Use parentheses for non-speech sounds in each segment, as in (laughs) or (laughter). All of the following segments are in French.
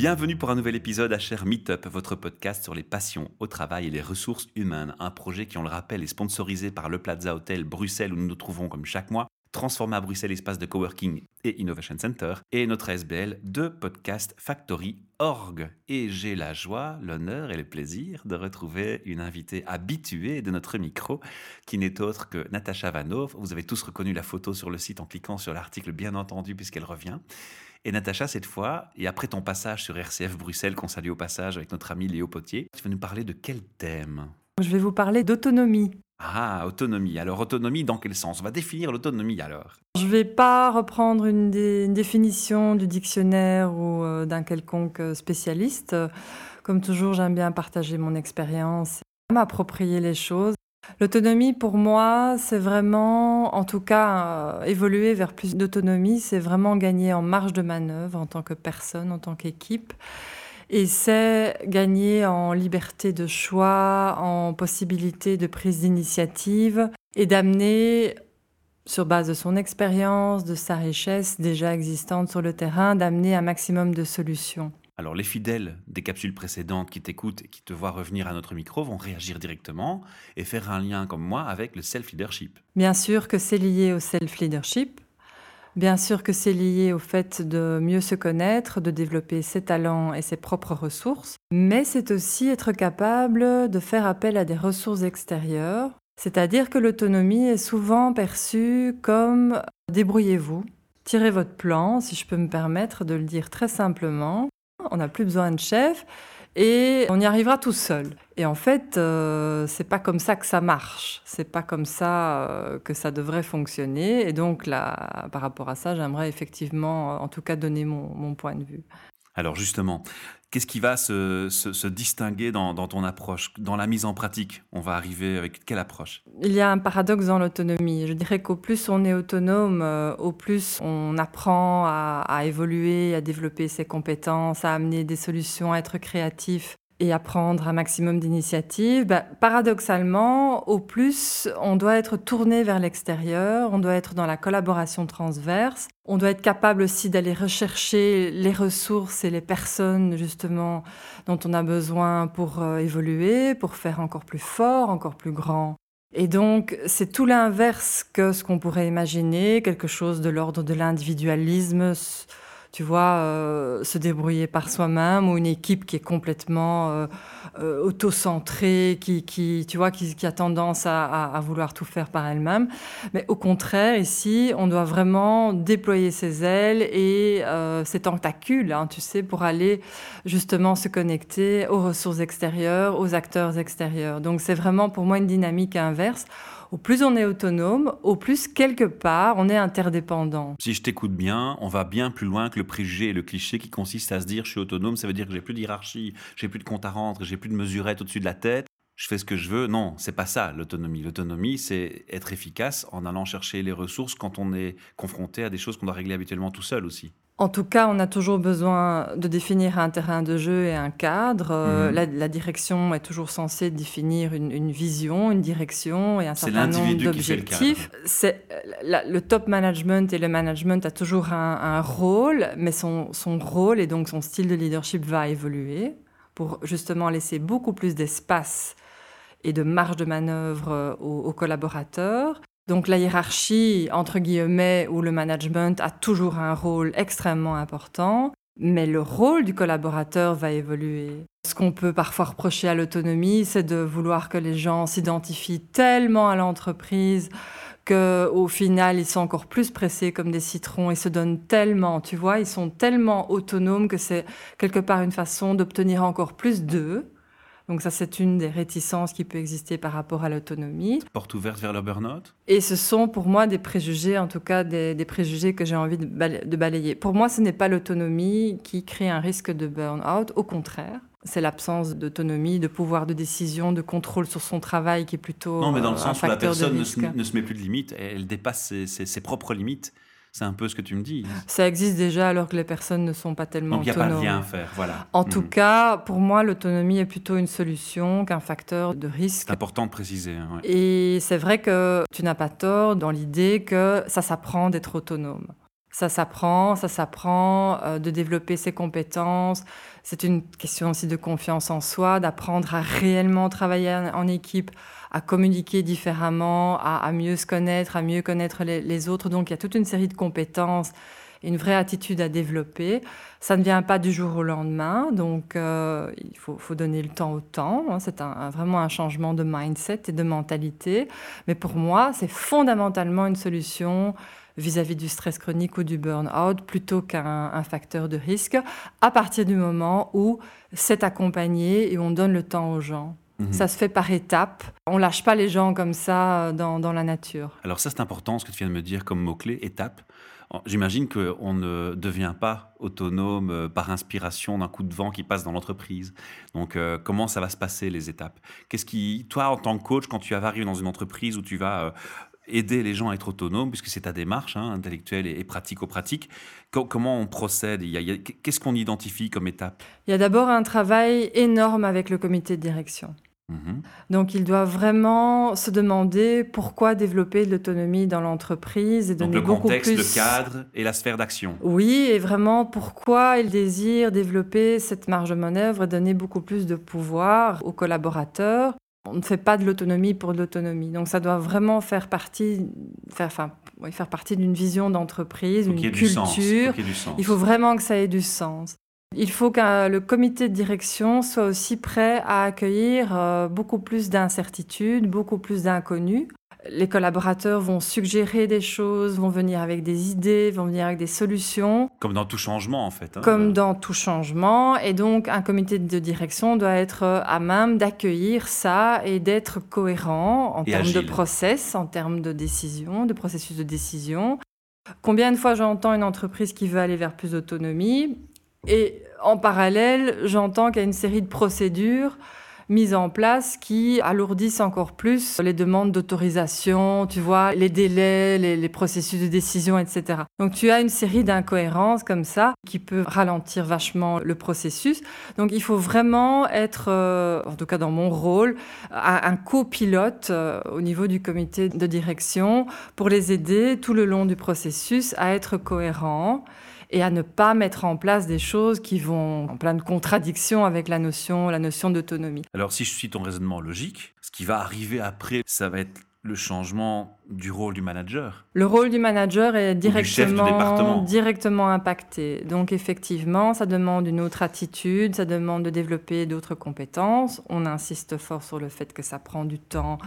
Bienvenue pour un nouvel épisode à Cher Meetup, votre podcast sur les passions au travail et les ressources humaines. Un projet qui, on le rappelle, est sponsorisé par le Plaza Hotel Bruxelles où nous nous trouvons comme chaque mois, transformé à Bruxelles espace de coworking et innovation center, et notre SBL de podcast Factory Org. Et j'ai la joie, l'honneur et le plaisir de retrouver une invitée habituée de notre micro, qui n'est autre que Natacha Vanov. Vous avez tous reconnu la photo sur le site en cliquant sur l'article, bien entendu, puisqu'elle revient. Et Natacha, cette fois, et après ton passage sur RCF Bruxelles, qu'on salue au passage avec notre ami Léo Potier, tu vas nous parler de quel thème? Je vais vous parler d'autonomie. Ah, autonomie. Alors, autonomie, dans quel sens? On va définir l'autonomie alors. Je ne vais pas reprendre une, une, définition du dictionnaire ou euh, d'un quelconque spécialiste. Comme toujours, j'aime bien partager mon expérience, m'approprier les choses. L'autonomie, pour moi, c'est vraiment, en tout cas, euh, évoluer vers plus d'autonomie, c'est vraiment gagner en marge de manœuvre en tant que personne, en tant qu'équipe. Et c'est gagner en liberté de choix, en possibilité de prise d'initiative et d'amener, sur base de son expérience, de sa richesse déjà existante sur le terrain, d'amener un maximum de solutions. Alors les fidèles des capsules précédentes qui t'écoutent et qui te voient revenir à notre micro vont réagir directement et faire un lien comme moi avec le self-leadership. Bien sûr que c'est lié au self-leadership. Bien sûr que c'est lié au fait de mieux se connaître, de développer ses talents et ses propres ressources, mais c'est aussi être capable de faire appel à des ressources extérieures, c'est-à-dire que l'autonomie est souvent perçue comme débrouillez-vous, tirez votre plan, si je peux me permettre de le dire très simplement, on n'a plus besoin de chef et on y arrivera tout seul. Et en fait, euh, c'est pas comme ça que ça marche. C'est pas comme ça euh, que ça devrait fonctionner. Et donc là, par rapport à ça, j'aimerais effectivement, en tout cas, donner mon point de vue. Alors justement, qu'est-ce qui va se, distinguer dans, ton approche, dans la mise en pratique? On va arriver avec quelle approche? Il y a un paradoxe dans l'autonomie. Je dirais qu'au plus on est autonome, euh, au plus on apprend à, à évoluer, à développer ses compétences, à amener des solutions, à être créatif et à prendre un maximum d'initiatives, bah, paradoxalement, au plus, on doit être tourné vers l'extérieur, on doit être dans la collaboration transverse, on doit être capable aussi d'aller rechercher les ressources et les personnes justement dont on a besoin pour euh, évoluer, pour faire encore plus fort, encore plus grand. Et donc, c'est tout l'inverse que ce qu'on pourrait imaginer, quelque chose de l'ordre de l'individualisme tu vois, euh, se débrouiller par soi-même ou une équipe qui est complètement euh, euh, auto-centrée, qui, qui, tu vois, qui, qui a tendance à, à, vouloir tout faire par elle-même. Mais au contraire, ici, on doit vraiment déployer ses ailes et ses tentacules, hein, tu sais, pour aller justement se connecter aux ressources extérieures, aux acteurs extérieurs. Donc c'est vraiment pour moi une dynamique inverse au plus on est autonome, au plus quelque part on est interdépendant. Si je t'écoute bien, on va bien plus loin que le préjugé et le cliché qui consiste à se dire je suis autonome, ça veut dire que j'ai plus de hiérarchie, j'ai plus de compte à rendre, j'ai plus de mesurette au-dessus de la tête. Je fais ce que je veux. Non, c'est pas ça l'autonomie. L'autonomie, c'est être efficace en allant chercher les ressources quand on est confronté à des choses qu'on doit régler habituellement tout seul aussi. En tout cas, on a toujours besoin de définir un terrain de jeu et un cadre. Euh, mhm. la, direction est toujours censée définir une, vision, une direction et un certain nombre d'objectifs. C'est le, top management et le management a toujours un, rôle, mais son, rôle et donc son style de leadership va évoluer pour justement laisser beaucoup plus d'espace et de marge de manœuvre euh, aux collaborateurs. Donc la hiérarchie, entre guillemets, ou le management a toujours un rôle extrêmement important, mais le rôle du collaborateur va évoluer. Ce qu'on peut parfois reprocher à l'autonomie, c'est de vouloir que les gens s'identifient tellement à l'entreprise qu'au final, ils sont encore plus pressés comme des citrons et se donnent tellement, tu vois, ils sont tellement autonomes que c'est quelque part une façon d'obtenir encore plus d'eux donc ça, c'est une des réticences qui peut exister par rapport à l'autonomie. Porte ouverte vers le burn-out Et ce sont pour moi des préjugés, en tout cas des, préjugés que j'ai envie de, balayer. Pour moi, ce n'est pas l'autonomie qui crée un risque de burn-out, au contraire. C'est l'absence d'autonomie, de pouvoir de décision, de contrôle sur son travail qui est plutôt. Non, mais dans le euh, sens où la personne ne se, met plus de limites, elle dépasse ses propres limites. C'est un peu ce que tu me dis. Ça existe déjà alors que les personnes ne sont pas tellement Donc, autonomes. Donc il n'y a pas rien à faire, voilà. En tout hmm. cas, pour moi, l'autonomie est plutôt une solution qu'un facteur de risque. C'est important de préciser. Hein, Et c'est vrai que tu n'as pas tort dans l'idée que ça s'apprend d'être autonome. Ça s'apprend, ça s'apprend euh, de développer ses compétences. C'est une question aussi de confiance en soi, d'apprendre à réellement travailler en, équipe, à communiquer différemment, à, mieux se connaître, à mieux connaître les, autres. Donc il y a toute une série de compétences, une vraie attitude à développer. Ça ne vient pas du jour au lendemain, donc euh, il faut, donner le temps au temps. Hein. C'est vraiment un changement de mindset et de mentalité. Mais pour moi, c'est fondamentalement une solution vis-à-vis du stress chronique ou du burn-out plutôt qu'un facteur de risque à partir du moment où c'est accompagné et on donne le temps aux gens. Mhm. Ça se fait par étapes. On lâche pas les gens comme ça euh, dans, dans la nature. Alors ça, c'est important ce que tu viens de me dire comme mot-clé, étape. J'imagine qu'on ne devient pas autonome euh, par inspiration d'un coup de vent qui passe dans l'entreprise. Donc, euh, comment ça va se passer, les étapes? Qu'est-ce qui, toi, en tant que coach, quand tu arrives dans une entreprise où tu vas aider les gens à être autonomes, puisque c'est ta démarche hein, intellectuelle et, pratico-pratique. comment on procède? Qu'est-ce qu'on identifie comme étape? Il y a d'abord un travail énorme avec le comité de direction. Mhm. Donc, il doit vraiment se demander pourquoi développer de l'autonomie dans l'entreprise et donner Donc, le contexte, le cadre et la sphère d'action. Oui, et vraiment pourquoi il désire développer cette marge de manœuvre et donner beaucoup plus de pouvoir aux collaborateurs on ne fait pas de l'autonomie pour de l'autonomie. Donc ça doit vraiment faire partie, faire, enfin, faire partie d'une vision d'entreprise, une culture. Il faut vraiment que ça ait du sens. Il faut que le comité de direction soit aussi prêt à accueillir euh, beaucoup plus d'incertitudes, beaucoup plus d'inconnus les collaborateurs vont suggérer des choses, vont venir avec des idées, vont venir avec des solutions. Comme dans tout changement, en fait. Hein. Comme dans tout changement. Et donc, un comité de direction doit être à même d'accueillir ça et d'être cohérent en termes de process, en termes de décision, de processus de décision. Combien de fois j'entends une entreprise qui veut aller vers plus d'autonomie? Et en parallèle, j'entends qu'il y a une série de procédures mises en place qui alourdissent encore plus les demandes d'autorisation, tu vois, les délais, les, processus de décision, etc. Donc tu as une série d'incohérences comme ça qui peut ralentir vachement le processus. Donc il faut vraiment être, euh, en tout cas dans mon rôle, un copilote euh, au niveau du comité de direction pour les aider tout le long du processus à être cohérents et à ne pas mettre en place des choses qui vont en pleine contradiction avec la notion, d'autonomie. Alors si je suis ton raisonnement logique, ce qui va arriver après, ça va être le changement du rôle du manager Le rôle du manager est directement, directement impacté. Donc effectivement, ça demande une autre attitude, ça demande de développer d'autres compétences. On insiste fort sur le fait que ça prend du temps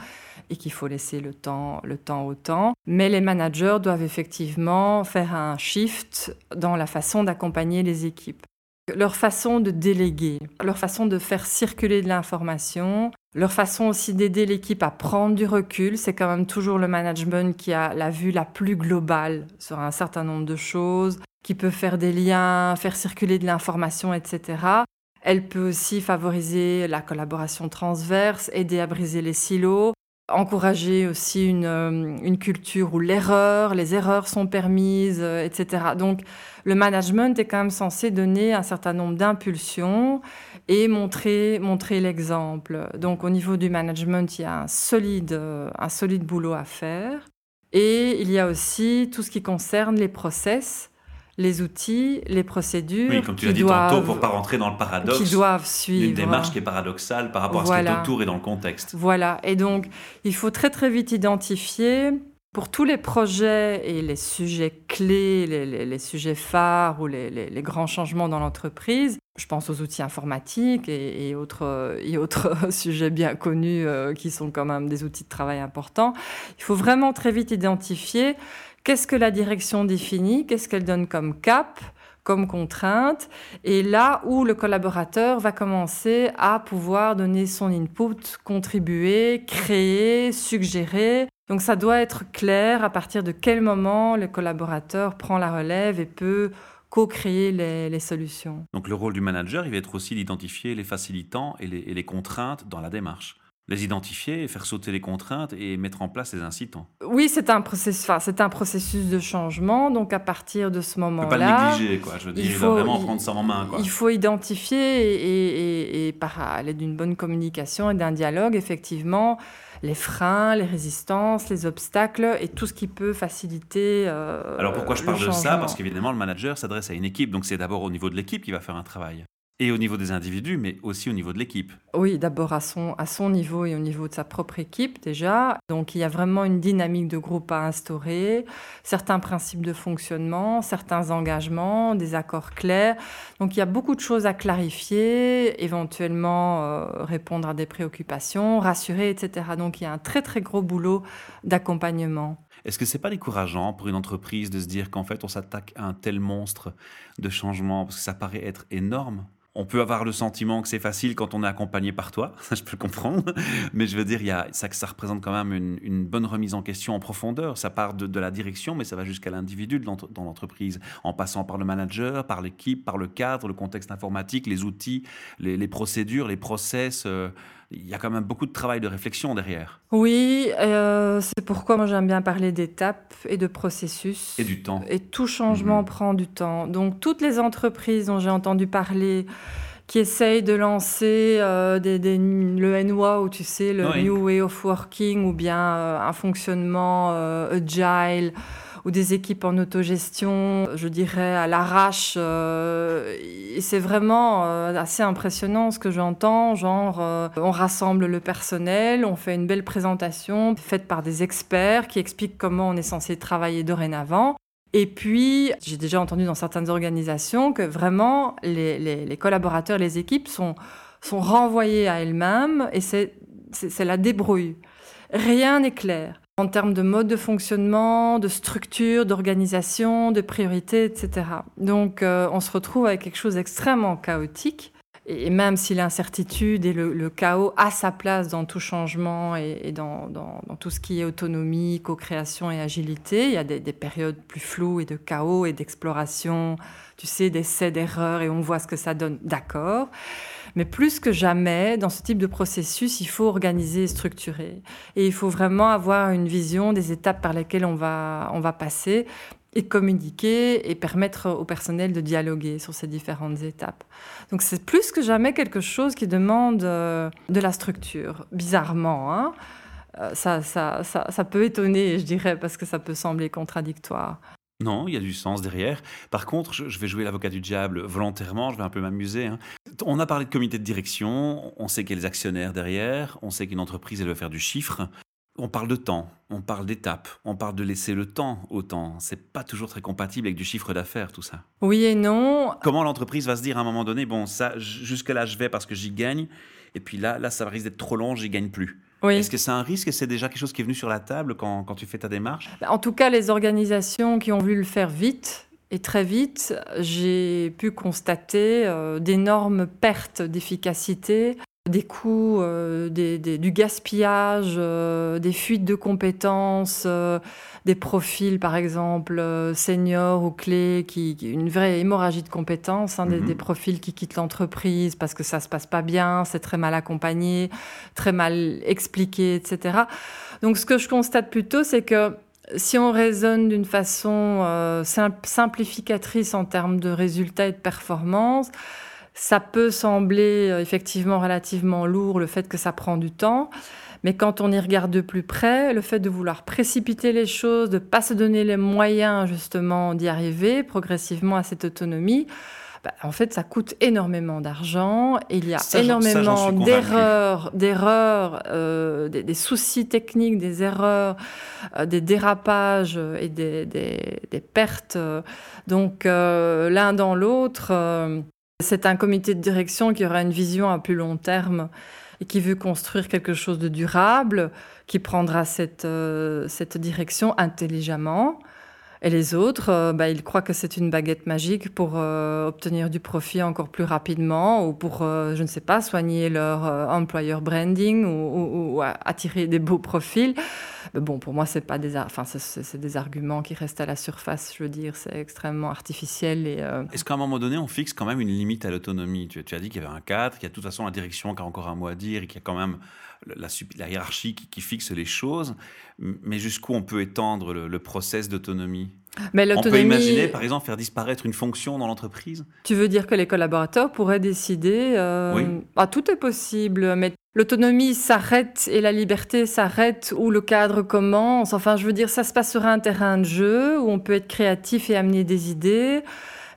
et qu'il faut laisser le temps, le temps au temps. Mais les managers doivent effectivement faire un shift dans la façon d'accompagner les équipes leur façon de déléguer, leur façon de faire circuler de l'information, leur façon aussi d'aider l'équipe à prendre du recul. C'est quand même toujours le management qui a la vue la plus globale sur un certain nombre de choses, qui peut faire des liens, faire circuler de l'information, etc. Elle peut aussi favoriser la collaboration transverse, aider à briser les silos, encourager aussi une, euh, culture où l'erreur, les erreurs sont permises, euh, etc. Donc le management est quand même censé donner un certain nombre d'impulsions et montrer, montrer l'exemple. Donc au niveau du management, il y a un solide, un solide boulot à faire. Et il y a aussi tout ce qui concerne les process les outils, les procédures. Oui, comme tu l'as dit tantôt, pour pas rentrer dans le paradoxe. Qui doivent suivre. Une démarche qui est paradoxale par rapport à ce qui est autour et dans le contexte. Voilà. Et donc, il faut très très vite identifier pour tous les projets et les sujets clés, les, sujets phares ou les, grands changements dans l'entreprise, je pense aux outils informatiques et, autres, autres (laughs) sujets bien connus euh, qui sont quand même des outils de travail importants, il faut vraiment très vite identifier Qu'est-ce que la direction définit Qu'est-ce qu'elle donne comme cap comme contrainte, et là où le collaborateur va commencer à pouvoir donner son input, contribuer, créer, suggérer. Donc ça doit être clair à partir de quel moment le collaborateur prend la relève et peut co-créer les, solutions. Donc le rôle du manager, il va être aussi d'identifier les facilitants et les contraintes dans la démarche. Les identifier, faire sauter les contraintes et mettre en place les incitants. Oui, c'est un processus, enfin, un processus de changement. Donc à partir de ce moment-là, pas le négliger, quoi. Je veux dire, il, faut, vraiment prendre ça en main, quoi. Il faut identifier et, et, par l'aide d'une bonne communication et d'un dialogue, effectivement, les freins, les résistances, les obstacles et tout ce qui peut faciliter. Euh, Alors pourquoi je parle de ça? Parce qu'évidemment, le manager s'adresse à une équipe, donc c'est d'abord au niveau de l'équipe qui va faire un travail. Et au niveau des individus, mais aussi au niveau de l'équipe. Oui, d'abord à son, à son niveau et au niveau de sa propre équipe déjà. Donc il y a vraiment une dynamique de groupe à instaurer, certains principes de fonctionnement, certains engagements, des accords clairs. Donc il y a beaucoup de choses à clarifier, éventuellement euh, répondre à des préoccupations, rassurer, etc. Donc il y a un très très gros boulot d'accompagnement. Est-ce que c'est pas décourageant pour une entreprise de se dire qu'en fait on s'attaque à un tel monstre de changement? Parce que ça paraît être énorme on peut avoir le sentiment que c'est facile quand on est accompagné par toi, (laughs) ça je peux le comprendre, mais je veux dire, il y a, ça, ça représente quand même une, bonne remise en question en profondeur. Ça part de, la direction, mais ça va jusqu'à l'individu dans l'entreprise, en passant par le manager, par l'équipe, par le cadre, le contexte informatique, les outils, les, procédures, les process. Euh, il y a quand même beaucoup de travail de réflexion derrière. Oui, euh, c'est pourquoi moi j'aime bien parler d'étapes et de processus. Et du temps. Et tout changement mhm. prend du temps. Donc toutes les entreprises dont j'ai entendu parler qui essayent de lancer euh, des, le NWA, ou tu sais, le New Way of Working, ou bien euh, un fonctionnement agile, ou des équipes en autogestion, je dirais à l'arrache. Euh, et c'est vraiment euh, assez impressionnant ce que j'entends, genre euh, on rassemble le personnel, on fait une belle présentation faite par des experts qui expliquent comment on est censé travailler dorénavant. Et puis, j'ai déjà entendu dans certaines organisations que vraiment les, les collaborateurs, les équipes sont, sont renvoyés à elles-mêmes et c'est la débrouille. Rien n'est clair en termes de mode de fonctionnement, de structure, d'organisation, de priorité, etc. Donc euh, on se retrouve avec quelque chose d'extrêmement chaotique. Et même si l'incertitude et le, chaos a sa place dans tout changement et, dans, tout ce qui est autonomie, co-création et agilité, il y a des, des périodes plus floues et de chaos et d'exploration, tu sais, d'essais, d'erreurs, et on voit ce que ça donne, d'accord. Mais plus que jamais, dans ce type de processus, il faut organiser et structurer. Et il faut vraiment avoir une vision des étapes par lesquelles on va, on va passer et communiquer et permettre au personnel de dialoguer sur ces différentes étapes. Donc c'est plus que jamais quelque chose qui demande euh, de la structure, bizarrement. Hein euh, ça, ça, ça, ça peut étonner, je dirais, parce que ça peut sembler contradictoire. Non, il y a du sens derrière. Par contre, je vais jouer l'avocat du diable volontairement, je vais un peu m'amuser. Hein. On a parlé de comité de direction, on sait qu'il y a les actionnaires derrière, on sait qu'une entreprise, elle veut faire du chiffre. On parle de temps, on parle d'étapes, on parle de laisser le temps au temps. C'est pas toujours très compatible avec du chiffre d'affaires, tout ça. Oui et non. Comment l'entreprise va se dire à un moment donné, bon, ça, jusque là, je vais parce que j'y gagne, et puis là, là, ça risque d'être trop long, j'y gagne plus. Est-ce que c'est un risque? Et c'est déjà quelque chose qui est venu sur la table quand, quand tu fais ta démarche? Bah, En tout cas, les organisations qui ont voulu le faire vite et très vite, j'ai pu constater euh, d'énormes pertes d'efficacité des coûts, euh, du gaspillage, euh, des fuites de compétences, euh, des profils par exemple seniors ou clés, qui, une vraie hémorragie de compétences, hein, mhm. des, profils qui quittent l'entreprise parce que ça se passe pas bien, c'est très mal accompagné, très mal expliqué, etc. Donc ce que je constate plutôt, c'est que si on raisonne d'une façon simplificatrice en termes de résultats et de performance, ça peut sembler euh, effectivement relativement lourd le fait que ça prend du temps, mais quand on y regarde de plus près, le fait de vouloir précipiter les choses, de ne pas se donner les moyens justement d'y arriver progressivement à cette autonomie, bah, en fait, ça coûte énormément d'argent. Il y a énormément d'erreurs, d'erreurs, euh, des, soucis techniques, des erreurs, euh, des dérapages et des, des pertes. Donc, l'un dans l'autre, c'est un comité de direction qui aura une vision à plus long terme et qui veut construire quelque chose de durable, qui prendra cette, euh, cette direction intelligemment. Et les autres, euh, bah, ils croient que c'est une baguette magique pour euh, obtenir du profit encore plus rapidement ou pour, je ne sais pas, soigner leur employer branding ou, attirer des beaux profils. Bon, pour moi, c'est pas des, enfin, c'est des arguments qui restent à la surface. Je veux dire, c'est extrêmement artificiel. Et euh, est-ce qu'à un moment donné, on fixe quand même une limite à l'autonomie? Tu, tu, as dit qu'il y avait un cadre, qu'il y a de toute façon la direction qui a encore un mot à dire, et qu'il y a quand même la, la hiérarchie qui, fixe les choses. Mais jusqu'où on peut étendre le, le process d'autonomie? Mais On peut imaginer, par exemple, faire disparaître une fonction dans l'entreprise? Tu veux dire que les collaborateurs pourraient décider euh, oui. ah, Tout est possible, mais l'autonomie s'arrête et la liberté s'arrête où le cadre commence? Enfin, je veux dire, ça se passe sur un terrain de jeu où on peut être créatif et amener des idées.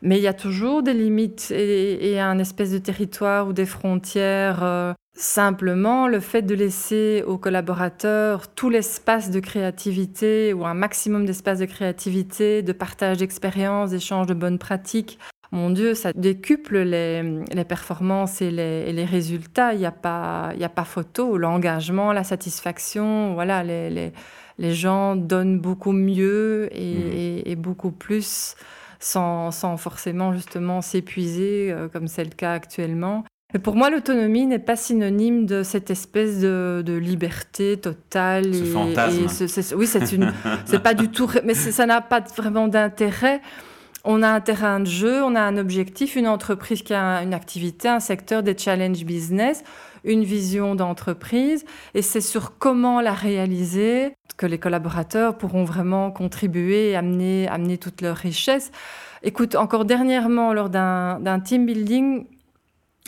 Mais il y a toujours des limites et, un espèce de territoire ou des frontières euh, Simplement, le fait de laisser aux collaborateurs tout l'espace de créativité ou un maximum d'espace de créativité, de partage d'expériences, d'échange de bonnes pratiques, mon Dieu, ça décuple les, performances et les, résultats. Il n'y a, pas, a pas photo. L'engagement, la satisfaction, voilà, les, gens donnent beaucoup mieux et, mmh. beaucoup plus sans, forcément justement s'épuiser, euh, comme c'est le cas actuellement pour moi, l'autonomie n'est pas synonyme de cette espèce de, liberté totale. Ce fantasme. oui, c'est une, (laughs) c'est pas du tout, mais ça n'a pas vraiment d'intérêt. On a un terrain de jeu, on a un objectif, une entreprise qui a une activité, un secteur des challenge business, une vision d'entreprise, et c'est sur comment la réaliser que les collaborateurs pourront vraiment contribuer et amener, amener toute leur richesse. Écoute, encore dernièrement, lors d'un team building,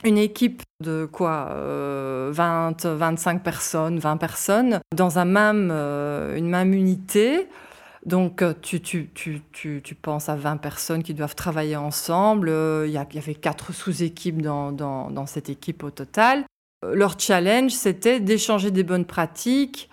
une équipe de quoi 20, euh, 25 personnes, 20 personnes, dans un même, euh, une même unité. Donc, euh, tu, penses à 20 personnes qui doivent travailler ensemble. Il y, y, avait quatre sous-équipes dans, dans, dans, cette équipe au total. Leur challenge, c'était d'échanger des bonnes pratiques,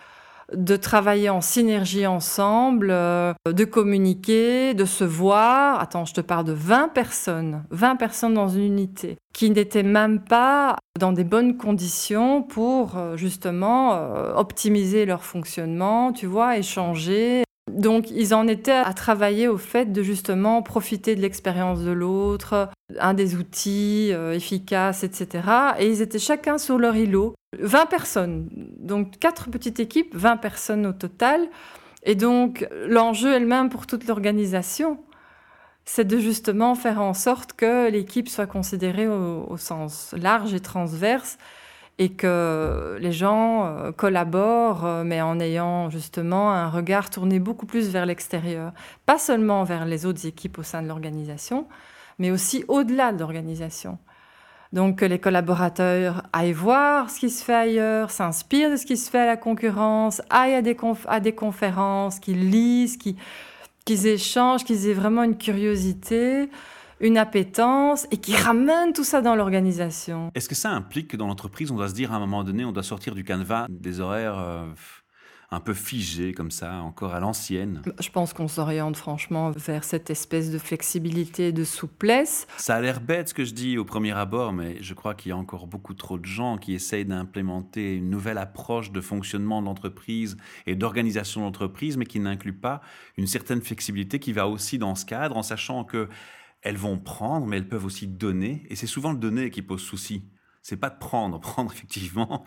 de travailler en synergie ensemble, euh, de communiquer, de se voir. Attends, je te parle de 20 personnes, 20 personnes dans une unité, qui n'étaient même pas dans des bonnes conditions pour euh, justement euh, optimiser leur fonctionnement, tu vois, échanger, donc, ils en étaient à travailler au fait de justement profiter de l'expérience de l'autre, un des outils efficaces, etc. Et ils étaient chacun sur leur îlot. 20 personnes, donc quatre petites équipes, 20 personnes au total. Et donc, l'enjeu elle-même pour toute l'organisation, c'est de justement faire en sorte que l'équipe soit considérée au sens large et transverse et que les gens euh, collaborent, euh, mais en ayant justement un regard tourné beaucoup plus vers l'extérieur, pas seulement vers les autres équipes au sein de l'organisation, mais aussi au-delà de l'organisation. Donc que les collaborateurs aillent voir ce qui se fait ailleurs, s'inspirent de ce qui se fait à la concurrence, aillent à des, à des conférences, qu'ils lisent, qu'ils échangent, qu'ils aient vraiment une curiosité une appétence et qui ramène tout ça dans l'organisation. Est-ce que ça implique que dans l'entreprise, on doit se dire à un moment donné, on doit sortir du canevas des horaires euh, un peu figés comme ça, encore à l'ancienne Je pense qu'on s'oriente franchement vers cette espèce de flexibilité, de souplesse. Ça a l'air bête ce que je dis au premier abord, mais je crois qu'il y a encore beaucoup trop de gens qui essayent d'implémenter une nouvelle approche de fonctionnement de l'entreprise et d'organisation de l'entreprise, mais qui n'inclut pas une certaine flexibilité qui va aussi dans ce cadre, en sachant que elles vont prendre, mais elles peuvent aussi donner. Et c'est souvent le donner qui pose souci. C'est pas de prendre. (laughs) Prendre, effectivement,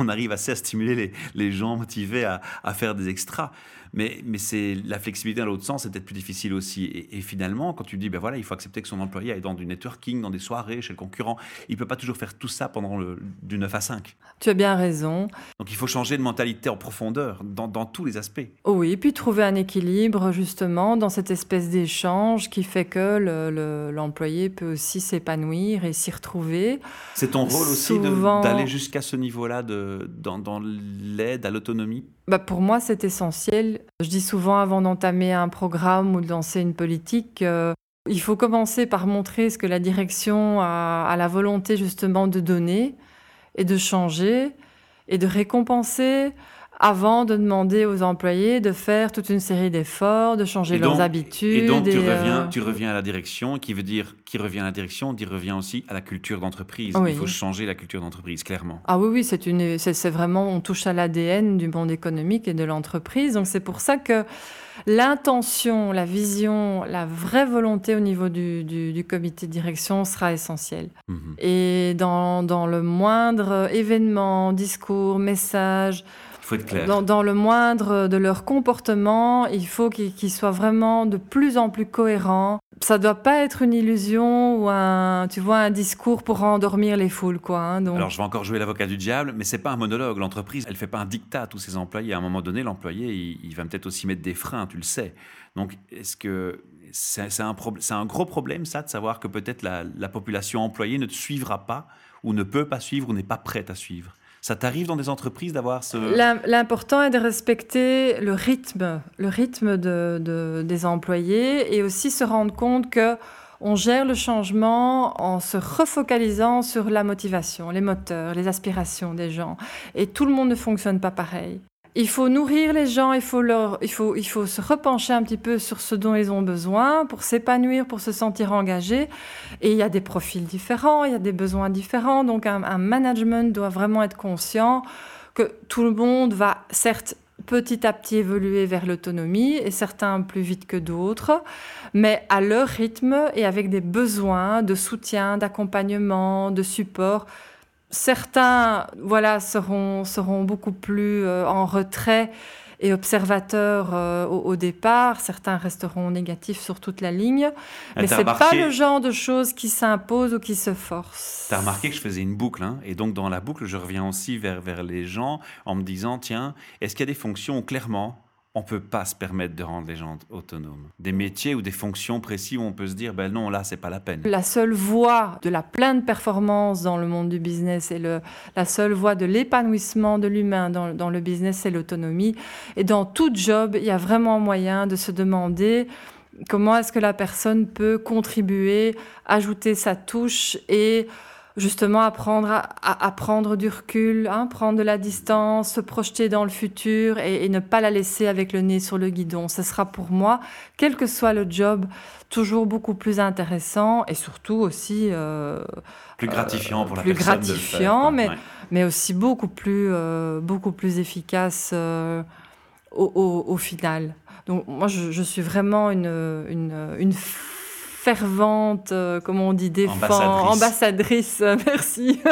on arrive assez à stimuler les, les gens motivés à, à, faire des extras. Mais, mais c'est la flexibilité dans l'autre sens, c'est peut-être plus difficile aussi. Et, finalement, quand tu dis, ben voilà, il faut accepter que son employé aille dans du networking, dans des soirées, chez le concurrent, il peut pas toujours faire tout ça pendant le, du 9 à 5. Tu as bien raison. Donc il faut changer de mentalité en profondeur, dans, dans tous les aspects. Oh oui, et puis trouver un équilibre, justement, dans cette espèce d'échange qui fait que l'employé peut aussi s'épanouir et s'y retrouver. C'est ton rôle aussi d'aller jusqu'à ce niveau-là dans, dans l'aide à l'autonomie? Bah pour moi, c'est essentiel. Je dis souvent avant d'entamer un programme ou de lancer une politique, euh, il faut commencer par montrer ce que la direction a, a, la volonté justement de donner et de changer et de récompenser avant de demander aux employés de faire toute une série d'efforts, de changer leurs habitudes. Et donc, tu, reviens, euh, tu reviens à la direction, qui veut dire, qui revient à la direction, dit revient aussi à la culture d'entreprise. Il faut changer la culture d'entreprise, clairement. Ah oui, oui, c'est, une, c'est, vraiment, on touche à l'ADN du monde économique et de l'entreprise. Donc, c'est pour ça que l'intention, la vision, la vraie volonté au niveau du, du, comité de direction sera essentielle. Mhm. Et dans, dans le moindre événement, discours, message, faut être clair. Dans, dans, le moindre de leur comportement, il faut qu'ils soient vraiment de plus en plus cohérents. Ça doit pas être une illusion ou un, tu vois, un discours pour endormir les foules, quoi. Hein, donc... Alors, je vais encore jouer l'avocat du diable, mais c'est pas un monologue. L'entreprise, elle fait pas un dictat à tous ses employés. À un moment donné, l'employé, il, il, va peut-être aussi mettre des freins, tu le sais. Donc, est-ce que c'est un, un, gros problème, ça, de savoir que peut-être la, la population employée ne te suivra pas ou ne peut pas suivre ou n'est pas prête à suivre? Ça t'arrive dans des entreprises d'avoir ce... L'important est de respecter le rythme, le rythme de, de, des employés et aussi se rendre compte que on gère le changement en se refocalisant sur la motivation, les moteurs, les aspirations des gens. Et tout le monde ne fonctionne pas pareil. Il faut nourrir les gens, il faut, leur, il, faut, il faut se repencher un petit peu sur ce dont ils ont besoin pour s'épanouir, pour se sentir engagés. Et il y a des profils différents, il y a des besoins différents. Donc un, un management doit vraiment être conscient que tout le monde va certes petit à petit évoluer vers l'autonomie et certains plus vite que d'autres, mais à leur rythme et avec des besoins de soutien, d'accompagnement, de support Certains voilà, seront, seront beaucoup plus euh, en retrait et observateurs euh, au, au, départ. Certains resteront négatifs sur toute la ligne. Mais ce n'est pas le genre de choses qui s'imposent ou qui se forcent. Tu as remarqué que je faisais une boucle. Hein et donc, dans la boucle, je reviens aussi vers, vers les gens en me disant, tiens, est-ce qu'il y a des fonctions où clairement on peut pas se permettre de rendre les gens autonomes. Des métiers ou des fonctions précis où on peut se dire, ben non, là, c'est pas la peine. La seule voie de la pleine performance dans le monde du business et la seule voie de l'épanouissement de l'humain dans, dans, le business, c'est l'autonomie. Et dans tout job, il y a vraiment moyen de se demander comment est-ce que la personne peut contribuer, ajouter sa touche et justement apprendre à, à, prendre du recul, hein, prendre de la distance, se projeter dans le futur et, et, ne pas la laisser avec le nez sur le guidon. Ce sera pour moi, quel que soit le job, toujours beaucoup plus intéressant et surtout aussi euh, plus gratifiant pour la plus personne gratifiant, faire, mais, ouais. mais aussi beaucoup plus euh, beaucoup plus efficace euh, au, au, au, final. Donc moi, je, je suis vraiment une, une, une fervente, euh, comment on dit, défend, ambassadrice, ambassadrice merci,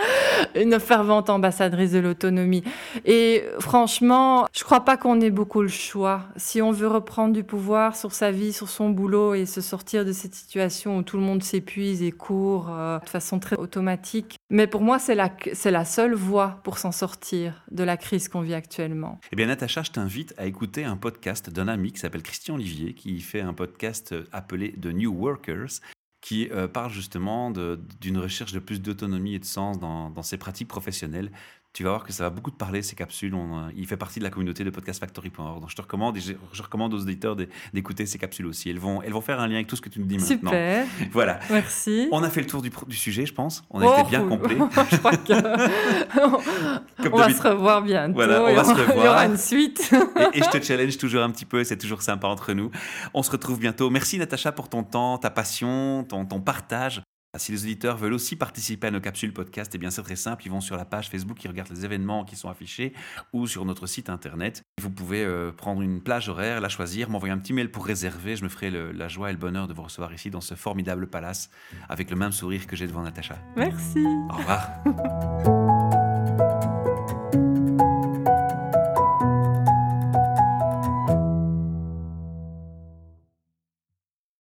(laughs) une fervente ambassadrice de l'autonomie. Et franchement, je crois pas qu'on ait beaucoup le choix. Si on veut reprendre du pouvoir sur sa vie, sur son boulot et se sortir de cette situation où tout le monde s'épuise et court euh, de façon très automatique. Mais pour moi, c'est la, c'est la seule voie pour s'en sortir de la crise qu'on vit actuellement. Eh bien, Natacha, je t'invite à écouter un podcast d'un ami qui s'appelle Christian Olivier, qui fait un podcast appelé The New Workers, qui euh, parle justement d'une recherche de plus d'autonomie et de sens dans, dans, ses pratiques professionnelles tu vas voir que ça va beaucoup te parler, ces capsules. On, euh, il fait partie de la communauté de podcastfactory.org. Donc, je te recommande et je, je recommande aux auditeurs d'écouter ces capsules aussi. Elles vont, elles vont faire un lien avec tout ce que tu nous dis Super. maintenant. Super. (laughs) Voilà. Merci. On a fait le tour du, du sujet, je pense. On a oh, été bien complet. (laughs) je crois que. (laughs) on va se revoir bientôt. Voilà, on va se revoir. Il y aura une suite. et, et, je te challenge toujours un petit peu. C'est toujours sympa entre nous. On se retrouve bientôt. Merci, Natacha, pour ton temps, ta passion, ton, ton partage. Si les auditeurs veulent aussi participer à nos capsules podcast, eh bien c'est très simple, ils vont sur la page Facebook, ils regardent les événements qui sont affichés ou sur notre site internet. Vous pouvez euh, prendre une plage horaire, la choisir, m'envoyer un petit mail pour réserver. Je me ferai le, la joie et le bonheur de vous recevoir ici dans ce formidable palace avec le même sourire que j'ai devant Natacha. Merci. Au revoir. (laughs)